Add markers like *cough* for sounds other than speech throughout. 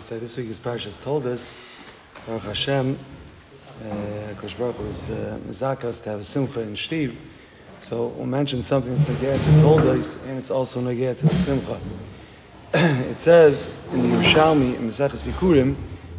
we say this week's parashas Toldos, Baruch Hashem, uh, Kosh Baruch was uh, to have a simcha in Shtiv. So we'll mention something that's Nagir to Toldos, and it's also Nagir to the simcha. *clears throat* it says in the Yerushalmi, in Mizakas Bikurim,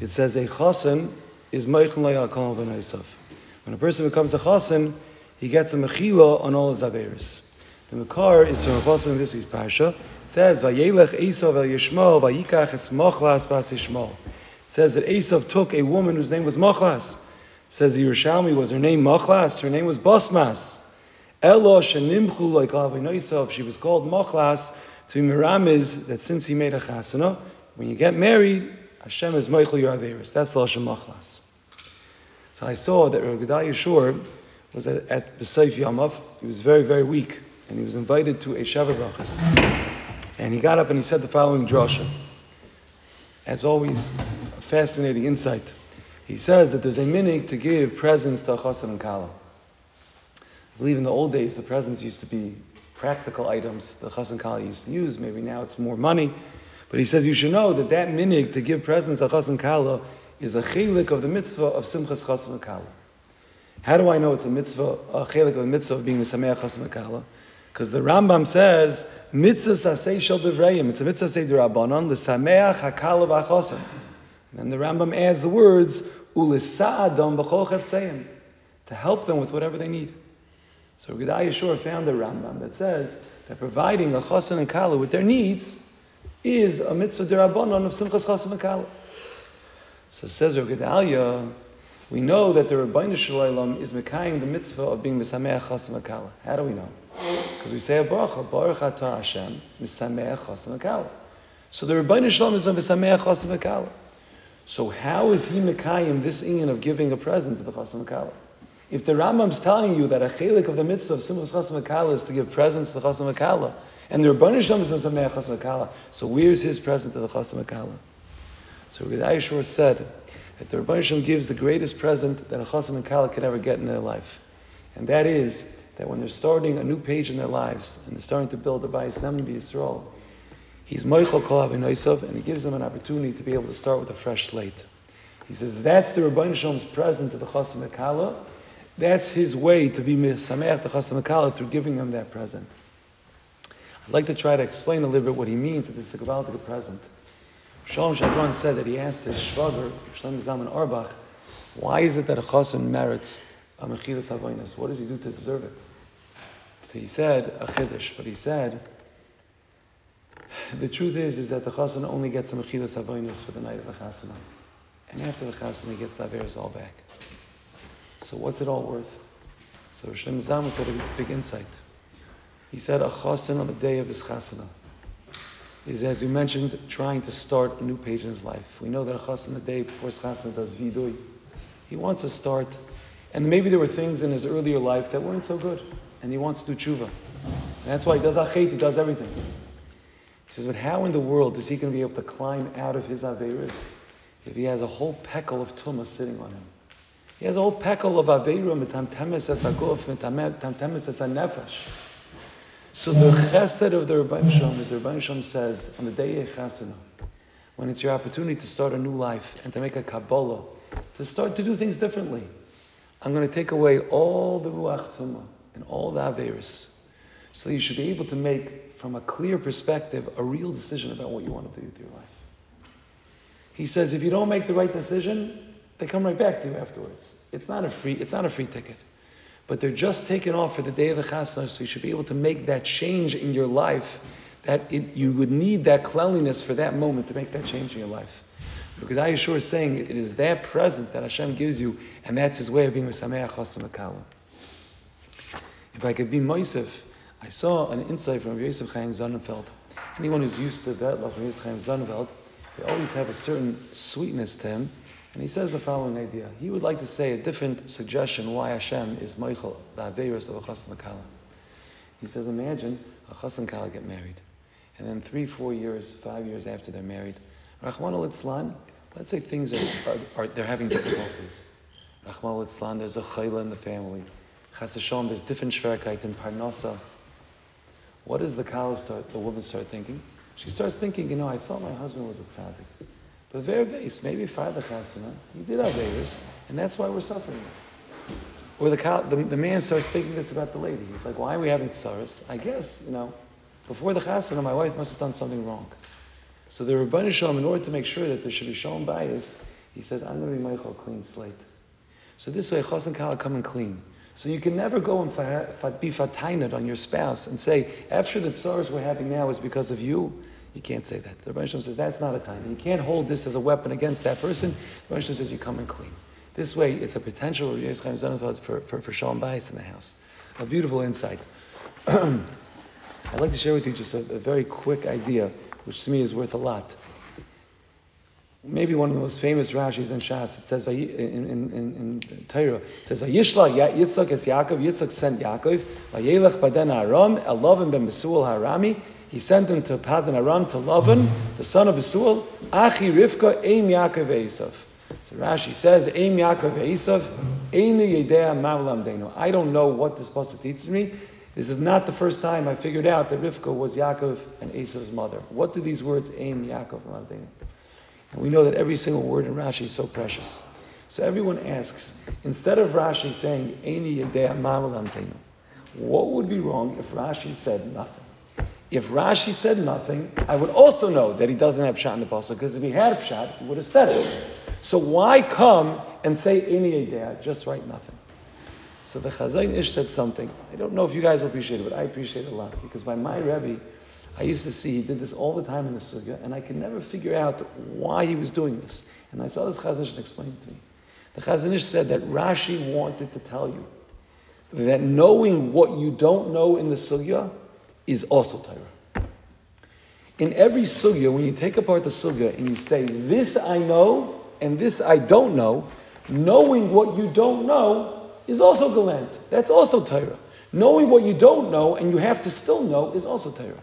it says a chasen is Meichen Layal When a person becomes a chasen, he gets a mechila on all his averis. The Makar is from a pasuk in this week's parsha. Says, "Vayelech Esav el Yishmael vayikach es Machlas bas Yishmael." It says that Esav took a woman whose name was Machlas. Says the Yerushalmi was her name Machlas. Her name was Basmas. Elo shenimchu like Esav. She was called Machlas to be miramiz that since he made a chasana, when you get married, Hashem is Meichel your averis. That's Lashon Machlas. So I saw that Rav Gedalia Shur was at, at B'Seif Yamav. He was very, very weak and he was invited to a Shabbat Brachas. And he got up and he said the following drasha. As always, a fascinating insight. He says that there's a minig to give presents to Chasan and Kala. I believe in the old days the presents used to be practical items the Chasan Kala used to use. Maybe now it's more money. But he says you should know that that minig to give presents to Chasan Kala is a chelik of the mitzvah of Simchas Chasan Kala. How do I know it's a mitzvah, a chelik of the mitzvah of being a Sameach Chasan Kala? Because the Rambam says, mitzvah sasei shel devrayim. It's a mitzvah say derabanan, the sameach hakalav achosim. And then the Rambam adds the words, ulisa'adam b'chol chevtzeim, to help them with whatever they need. So Gedai Yeshua found a Rambam that says that providing a chosin and kala with their needs is a mitzvah derabanan of simchas chosin and kala. So says Rav Gedalia, we know that the Ribbono Shel Olam is mekayim the mitzvah of being misameach chosin and kala. How do we know? Because we say a bracha, Baruch Atah Hashem, Misameach Chasam Akala. So the Ribbono Shel Olam is a Misameach Chasam Akala. So how is he Mekayim this inyan of giving a present to the Chasam Akala? If the Rambam's telling you that a chelik of the mitzvah of Simchas Chasam Akala is to give presents to the Akala, and the Ribbono Shel Olam is a Misameach Chasam Akala, so where's his present to the Chasam Akala? So Gedai Shor said that the Ribbono Shel Olam gives the greatest present that a Chasam Akala could ever get in their life. And that is that when they're starting a new page in their lives and they're starting to build a Bayis Namin Yisrael, he's Moichel Kol Avinoisav and he gives them an opportunity to be able to start with a fresh slate. He says that's the Ribbono Shel Olam's present to the Chasim Akala. That's his way to be Sameach the Chasim Akala through giving them that present. I'd like to try to explain a little bit what he means that this is a Gavaldic present. Shalom Schwadron said that he asked his Shvager, Shlomo Zalman Auerbach, why is it that a Chasim merits a Mechilas Havoinas? What does he do to deserve it? So he said a chiddush, but he said the truth is is that the chasana only gets a mechilas havoinus for the night of the chasana, and after the chasana he gets the averes all back. So what's it all worth? So Shem Zalman said a big insight. He said a chasan on the day of his chasana is, as you mentioned, trying to start a new page in his life. We know that a chasan the day before his chasana does vidui. He wants to start, and maybe there were things in his earlier life that weren't so good and he wants to do tshuva. And that's why he does achet, he does everything. He says, but how in the world is he going to be able to climb out of his averis if he has a whole peckle of tumah sitting on him? He has a whole peckle of averim, mitamtemes es aguf, mitamtemes es nefesh. So the chesed of the Ribbono Shel Olam is the Ribbono Shel Olam says on the day of when it's your opportunity to start a new life and to make a kabbalah, to start to do things differently. I'm going to take away all the ruach tumah and all the Averis. So you should be able to make, from a clear perspective, a real decision about what you want to do with your life. He says if you don't make the right decision, they come right back to you afterwards. It's not a free, it's not a free ticket. But they're just taken off for the day of the chasna, so you should be able to make that change in your life. That it, you would need that cleanliness for that moment to make that change in your life. Because Yeshua is saying it is that present that Hashem gives you, and that's His way of being Mesameach Chasam if I could be Moisef, I saw an insight from Yosef Chaim Sonnenfeld. Anyone who's used to that, like Yosef Chaim Sonnenfeld, they always have a certain sweetness to him. And he says the following idea. He would like to say a different suggestion why Hashem is Michael, the Averis of a Chassan Kala. He says, imagine a Chassan Kala get married. And then three, four years, five years after they're married, Rahman al let's say things are, are, are they're having difficulties. Rahman al there's a chayla in the family. Chas Hashem, there's different shverkite in Parnasa. What does the kala start, the woman start thinking? She starts thinking, you know, I thought my husband was a tzaddik. But very base, maybe Father Chasana, he did Averis, and that's why we're suffering. Or the, the, the, man starts thinking this about the lady. He's like, why are we having tsaras? I guess, you know, before the chasana, my wife must have done something wrong. So the Ribbono Shel Olam, in order to make sure that there should be shalom bias, he says, I'm going to be Michael clean slate. So this way, chas and kala come and clean. So you can never go and be fatainat on your spouse and say, after the tsaras we're having now is because of you. You can't say that. The Shalom says that's not a time. You can't hold this as a weapon against that person. The Shalom says you come and clean. This way, it's a potential for, for, for shalom bias in the house. A beautiful insight. *clears throat* I'd like to share with you just a, a, very quick idea, which to me is worth a lot. Maybe one of the most famous Rashis in Shas. It says in, in, in, in Torah. It says Vayishla Yitzchak es Yaakov. Yitzchak sent Yaakov. Vayelech Padan Aram el Lavan ben Harami. He sent him to Padan Aram to Lavan, the son of Besuel. Achi Rivka Eim Yaakov Esav. So Rashi says, Ein Yaakov Esav, Eini Yedea Mavlam I don't know what this pasuk teaches me. This is not the first time I figured out that Rivka was Yaakov and Esav's mother. What do these words, Ein Yaakov Mavlam And we know that every single word in Rashi is so precious. So everyone asks, instead of Rashi saying, Eini Yedea Mavlam what would be wrong if Rashi said nothing? If Rashi said nothing, I would also know that he doesn't have pshat in the pasuk, because if he had pshat, he would have said it. So why come and say any idea? Just write nothing. So the Chazon Ish said something. I don't know if you guys will appreciate it, but I appreciate it a lot because by my Rebbe, I used to see he did this all the time in the sugya, and I could never figure out why he was doing this. And I saw this Chazon Ish explain to me. The Chazon Ish said that Rashi wanted to tell you that knowing what you don't know in the sugya is also Torah. In every sugya, when you take apart the sugya and you say, "This I know," and this I don't know, knowing what you don't know is also Galant. That's also Torah. Knowing what you don't know and you have to still know is also Torah.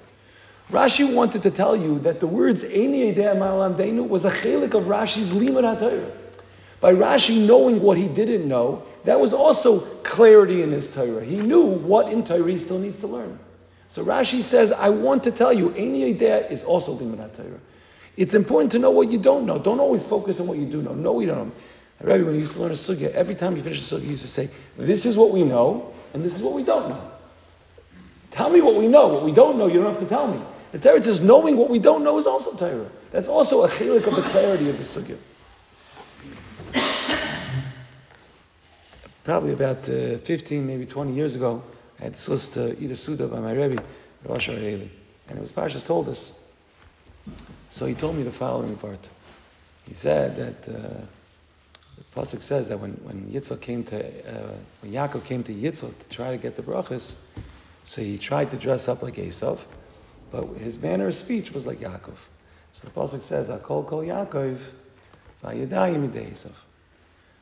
Rashi wanted to tell you that the words Eini Malam Deinu was a chelik of Rashi's Limud HaTorah. By Rashi knowing what he didn't know, that was also clarity in his Torah. He knew what in Torah he still needs to learn. So Rashi says, I want to tell you, Eini is also Limud HaTorah. It's important to know what you don't know. Don't always focus on what you do know. What you don't know. Rabbi, when he used to learn a sugya, every time you finished a sugya, he used to say, "This is what we know, and this is what we don't know." Tell me what we know. What we don't know, you don't have to tell me. The Torah says, knowing what we don't know is also Torah. That's also a chilik of the clarity of the sugya. *coughs* Probably about uh, 15, maybe 20 years ago, I had supposed to eat a suda by my Rebbe, Rosh And it was Parshas Toldos so he told me the following part. He said that uh, the pasuk says that when when Yitzchak came to uh, when Yaakov came to Yitzchak to try to get the brachas, so he tried to dress up like Esav, but his manner of speech was like Yaakov. So the pasuk says, "Akol kol Yaakov, vayedayim Esav."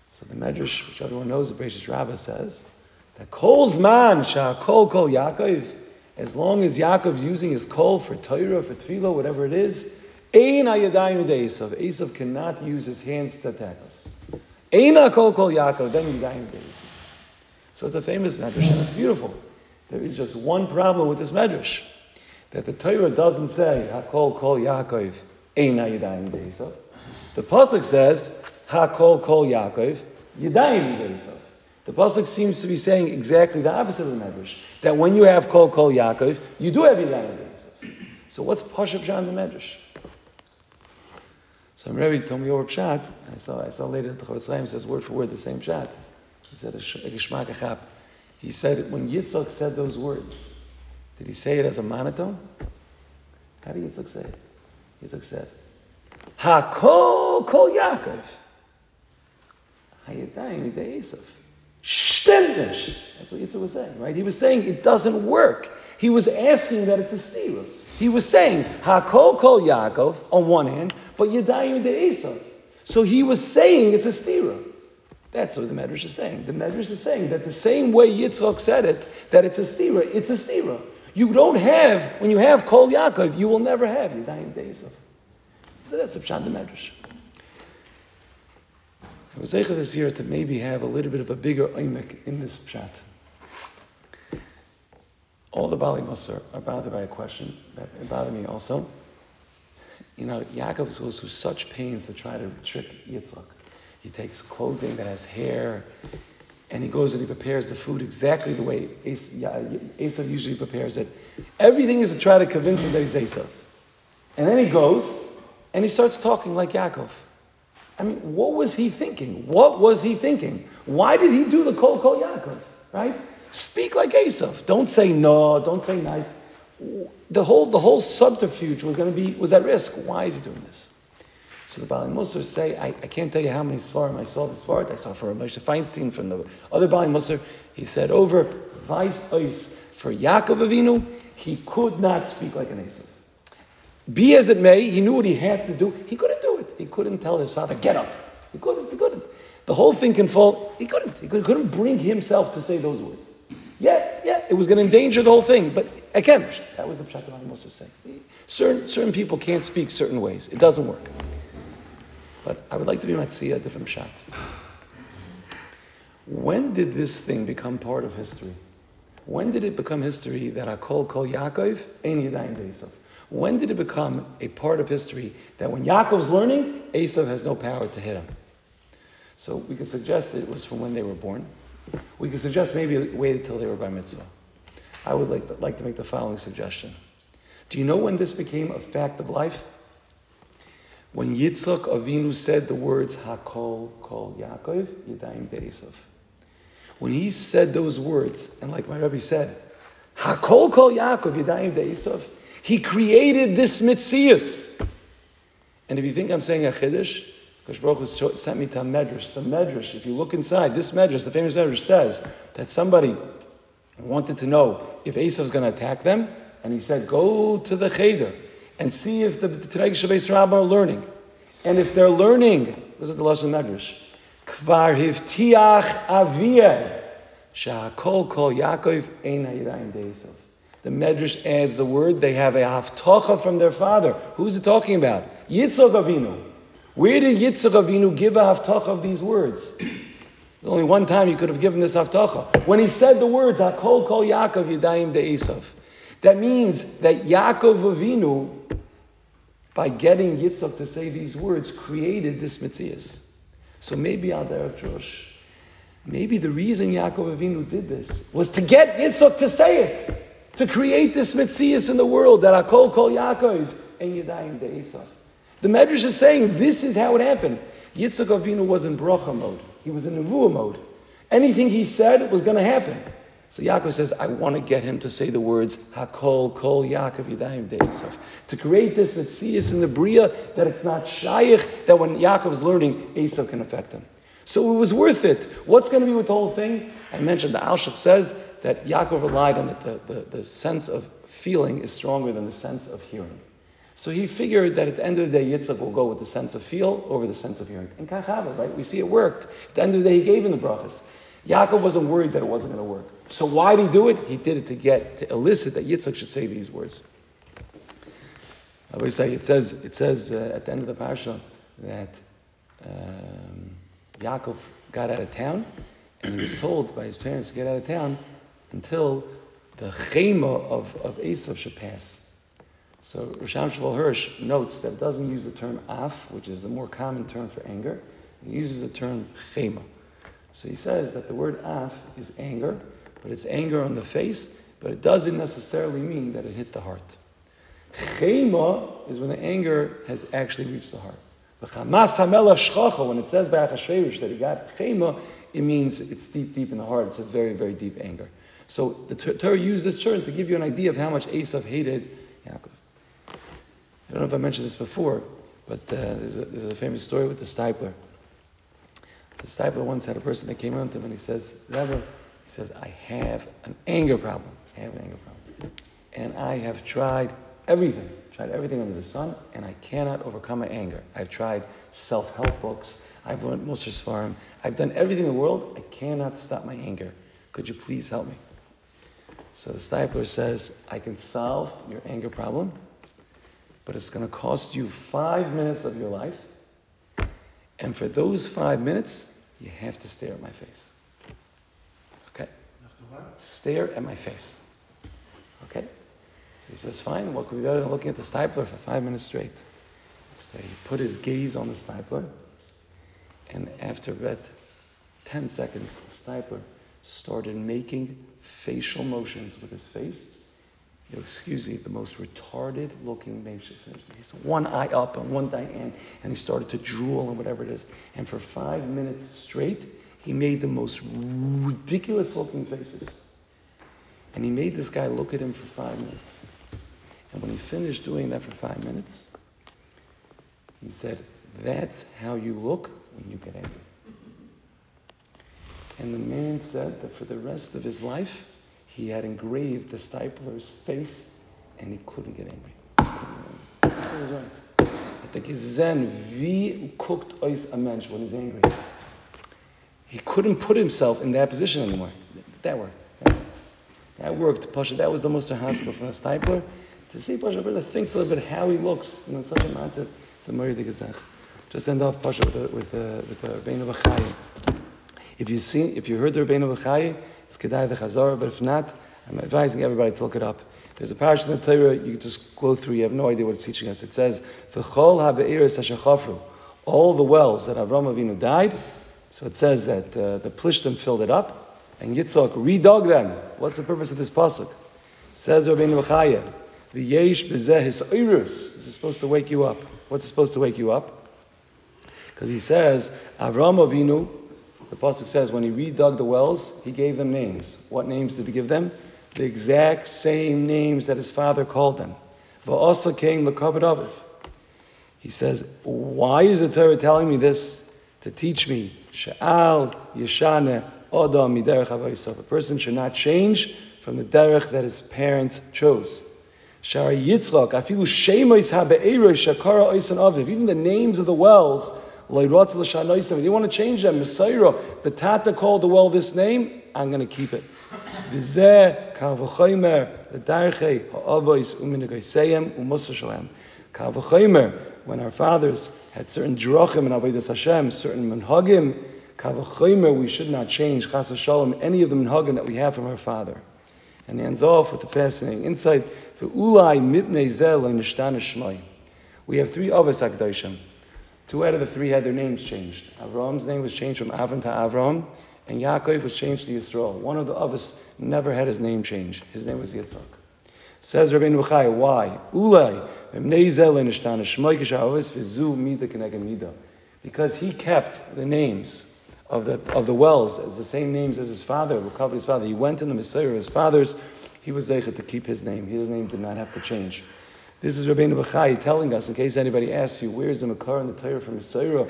So the Medrash, which everyone knows, the Bereshit Rabbah says that kol's man shakol kol Yaakov. As long as Yaakov's using his kol for Torah, for tefillah, whatever it is, Ein ayadayim Esav. Esav cannot use his hands to attack us. Ein kol kol Yaakov, then yadayim So it's a famous medrash, and it's beautiful. There is just one problem with this medrash, that the Torah doesn't say Hakol kol Yaakov, Ein ayadayim Esav. The pasuk says Hakol kol Yaakov, yadayim Esav. The pasuk seems to be saying exactly the opposite of the medrash. That when you have kol kol Yaakov, you do have Esav. So what's Pashup John the medrash? So Rebbe told me over Pshat, and I saw, I saw later that the Chofetz Chaim says word for word the same Pshat. He said a geshmak achap. He said when Yitzchak said those words, did he say it as a monotone? How did Yitzchak say it? Yitzchak said, Hakol kol kol Yaakov. Hayadayim That's what Yitzchak was saying, right? He was saying it doesn't work. He was asking that it's a serum. He was saying, Hakol kol Yaakov, on one hand, but Yadayim de Esav. So he was saying it's a stira. That's what the Medrash is saying. The Medrash is saying that the same way Yitzchak said it, that it's a stira, it's a stira. You don't have, when you have Kol Yaakov, you will never have Yadayim de Esav. So that's the Pshat the Medrash. I was able this year to maybe have a little bit of a bigger oimek in this Pshat. All the Bali Musar are bothered by a question that bothered me also. You know, Yaakov goes through such pains to try to trick Yitzchak. He takes clothing that has hair, and he goes and he prepares the food exactly the way Esav usually prepares it. Everything is to try to convince him that he's Esav. And then he goes and he starts talking like Yaakov. I mean, what was he thinking? What was he thinking? Why did he do the Kol Kol Yaakov? Right? Speak like Esav. Don't say no. Don't say nice. The whole the whole subterfuge was going to be was at risk. Why is he doing this? So the Bali Musar say, I, I, can't tell you how many svarim I saw this part. I saw from Moshe Feinstein, from the other Bali Musar. He said over vice ois for Yaakov Avinu, he could not speak like an Esav. Be as it may, he knew what he had to do. He it. He couldn't tell his father, get up. He couldn't. He couldn't. The whole thing can fall. He couldn't. He couldn't bring himself to say those words. Yeah, yeah, it was going to endanger the whole thing. But again, that was the Pshat that Moses saying. Certain, certain people can't speak certain ways. It doesn't work. But I would like to be Matzia a different Pshat. When did this thing become part of history? When did it become history that Akol Kol Yaakov Ein Yadayim Desav? When did it become a part of history that when Yaakov's learning, Esav has no power to hit him? So we can suggest that it was from when they were born. We can suggest maybe wait until they were by mitzvah. I would like to, like to make the following suggestion. Do you know when this became a fact of life? When Yitzchak Avinu said the words Hakol Kol Yaakov Yadayim De'esav. When he said those words, and like my Rebbe said, Hakol Kol Yaakov Yadayim De'esav, he created this mitzias. And if you think I'm saying a chiddush, Kosh Baruch Hu sent me to a medrash. The medrash, if you look inside, this medrash, the famous medrash says that somebody wanted to know if Esau was going to attack them, and he said, go to the cheder and see if the Tanakh Shabbat Rabbah are learning. And if they're learning, listen to the Lashon Medrash, Kvar hivtiach aviyah, sha'akol kol Yaakov ein ha'yidayim de'esav. The Medrash adds the word, they have a haftocha from their father. Who's it talking about? Yitzchak Avinu. Where did Yitzchak Avinu give a haftocha of these words? There's only one time he could have given this haftocha. When he said the words, Hakol kol Yaakov Yidayim De'esav. That means that Yaakov Avinu, by getting Yitzchak to say these words, created this mitzias. So maybe Al Josh, maybe the reason Yaakov Avinu did this was to get Yitzchak to say it to create this mitzias in the world that Akol Kol Yaakov and Yadayim De'esav. The Medrash is saying this is how it happened. Yitzchak Avinu was in bracha mode. He was in nevuah mode. Anything he said was going to happen. So Yaakov says, I want to get him to say the words Hakol Kol Yaakov Yadayim De'esav. To create this mitzias in the bria that it's not shaykh that when Yaakov's learning, Esav can affect him. So it was worth it. What's going to be with the whole thing? I mentioned the Alshich says that Yaakov relied on that the, the, the sense of feeling is stronger than the sense of hearing. So he figured that at the end of the day, Yitzchak will go with the sense of feel over the sense of hearing. And Kachava, right? We see it worked. At the end of the day, he gave him the brachas. Yaakov wasn't worried that it wasn't going to work. So why did he do it? He did it to get to elicit that Yitzchak should say these words. I always say it says it says uh, at the end of the parsha that um, Yaakov got out of town, and he was told by his parents to get out of town until the chema of, of Esav should pass. So Risham Shavuot Hirsch notes that it doesn't use the term af, which is the more common term for anger. It uses the term chema. So he says that the word af is anger, but it's anger on the face, but it doesn't necessarily mean that it hit the heart. Chema is when the anger has actually reached the heart. When it says by Achashverosh that he got chema, it means it's deep, deep in the heart. It's a very, very deep anger. So the Torah used this term to give you an idea of how much Esav hated Yaakov. I don't know if I mentioned this before, but uh, there's, a, there's, a, famous story with the Steipler. The Steipler once had a person that came up to him and he says, Rebbe, he says, I have an anger problem. I have an anger problem. And I have tried everything, tried everything under the sun, and I cannot overcome my anger. I've tried self-help books. I've learned Musar Svarim. I've done everything in the world. I cannot stop my anger. Could you please help me? So the Steipler says, I can solve your anger problem, but it's going to cost you five minutes of your life. And for those five minutes, you have to stare at my face. Okay? After what? Stare at my face. Okay? So he says, fine, what could be better than looking at the Steipler for five minutes straight? So he put his gaze on the Steipler, and after about 10 seconds, the Steipler started making facial motions with his face. You'll excuse me, the most retarded looking nation. He's one eye up and one eye in, and he started to drool and whatever it is. And for five minutes straight, he made the most ridiculous looking faces. And he made this guy look at him for five minutes. And when he finished doing that for five minutes, he said, That's how you look when you get angry. And the man said that for the rest of his life, he had engraved the Steipler's face and he couldn't get angry. Think he's Zen, wie cooked ois a mensch when he's angry. He couldn't put himself in that position anymore. That worked. That worked. Pasha, that was the most haskell from the Steipler. To see Pasha brother thinks a little bit how he looks, you know, such a matter. It's a Murray Gezach. Just end off Pasha with a, with a, with a Rabbeinu. If you see, if you heard the Rabbeinu B'chayim, it's Kedai the Chazorah, but if not, I'm advising everybody to look it up. There's a parish in the Torah, you just go through, you have no idea what it's teaching us. It says, V'chol ha'be'iris ha'shachafru, all the wells that Avram Avinu died, so it says that uh, the Plishtim filled it up, and Yitzhak redug them. What's the purpose of this pasuk? Says Rabbeinu B'chaya, V'yesh b'zeh his This is supposed to wake you up. What's supposed to wake you up? Because he says, Avram Avinu, the pasuk says, when he redug the wells, he gave them names. What names did he give them? The exact same names that his father called them. V'asa came the covered of. He says, why is the Torah telling me this? To teach me, Sha'al Yeshane Adam Miderech A person should not change from the derech that his parents chose. Shara Yitzchak, Afilu Shemois HaBe'erosh Shakara Oisan Aviv. Even the names of the wells, they want to change them. Messiah, the Tata called the well this name, I'm going to keep it. When our fathers had certain drachim and avodas Hashem, certain manhagim, kavachomer, we should not change chas shalom any of the manhagim that we have from our father. And he ends off with a fascinating insight. We have three avos akdoshim. Two out of the three had their names changed. Avram's name was changed from Avram to Avram, and Yaakov was changed to Yisrael. One of the others never had his name changed. His name was Yitzchak. Says Rabbi B'chai, why? Ulai because he kept the names of the, of the wells as the same names as his father, who covered his father. He went in the Messiah of his fathers. He was able to keep his name. His name did not have to change. This is Rabbeinu B'chai telling us, in case anybody asks you, where is the Makar in the Torah from Messiah?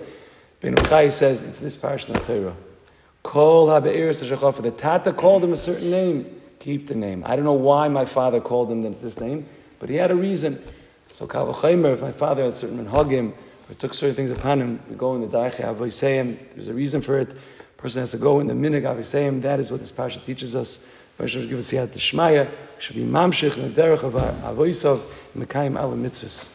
Rabbeinu B'chai says, it's this parish in the Torah. Kol ha'be'eris The Tata called him a certain name. Keep the name. I don't know why my father called him this name, but he had a reason. So Kavachimer, if my father had certain minhagim, or took certain things upon him, we go in the Daiche Avoiseyim, there's a reason for it. Person has to go in the Minig Avoiseyim, that is what this parasha teaches us. weil schon gibt es ja das Schmeier, ich in ihm Mamschich und der auf Avoisov, mit keinem alle Mitzvahs.